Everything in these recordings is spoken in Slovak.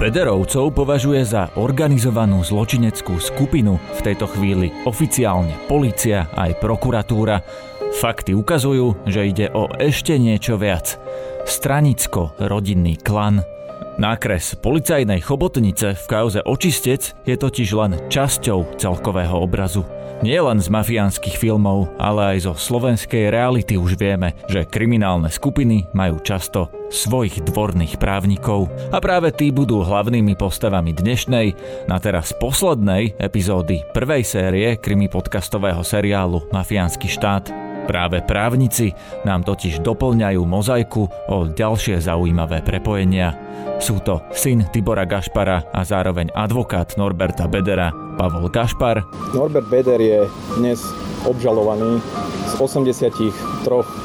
Bederovcov považuje za organizovanú zločineckú skupinu v tejto chvíli oficiálne policia aj prokuratúra. Fakty ukazujú, že ide o ešte niečo viac. Stranicko-rodinný klan. Nákres policajnej chobotnice v kauze očistec je totiž len časťou celkového obrazu. Nie len z mafiánskych filmov, ale aj zo slovenskej reality už vieme, že kriminálne skupiny majú často svojich dvorných právnikov. A práve tí budú hlavnými postavami dnešnej, na teraz poslednej epizódy prvej série krimi podcastového seriálu Mafiánsky štát. Práve právnici nám totiž doplňajú mozaiku o ďalšie zaujímavé prepojenia. Sú to syn Tibora Gašpara a zároveň advokát Norberta Bedera, Pavol Gašpar. Norbert Beder je dnes obžalovaný z 83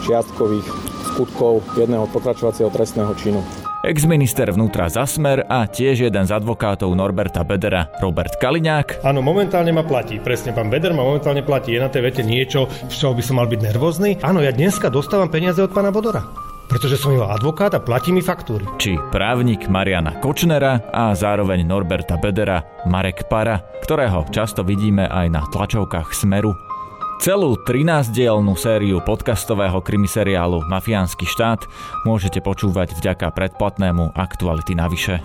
čiastkových skutkov jedného pokračovacieho trestného činu. Ex-minister vnútra Zasmer a tiež jeden z advokátov Norberta Bedera, Robert Kaliňák. Áno, momentálne ma platí. Presne, pán Beder ma momentálne platí. Je na tej vete niečo, z čoho by som mal byť nervózny? Áno, ja dneska dostávam peniaze od pána Bodora pretože som jeho advokát a platí mi faktúry. Či právnik Mariana Kočnera a zároveň Norberta Bedera Marek Para, ktorého často vidíme aj na tlačovkách Smeru. Celú 13-dielnú sériu podcastového krimiseriálu Mafiánsky štát môžete počúvať vďaka predplatnému Aktuality navyše.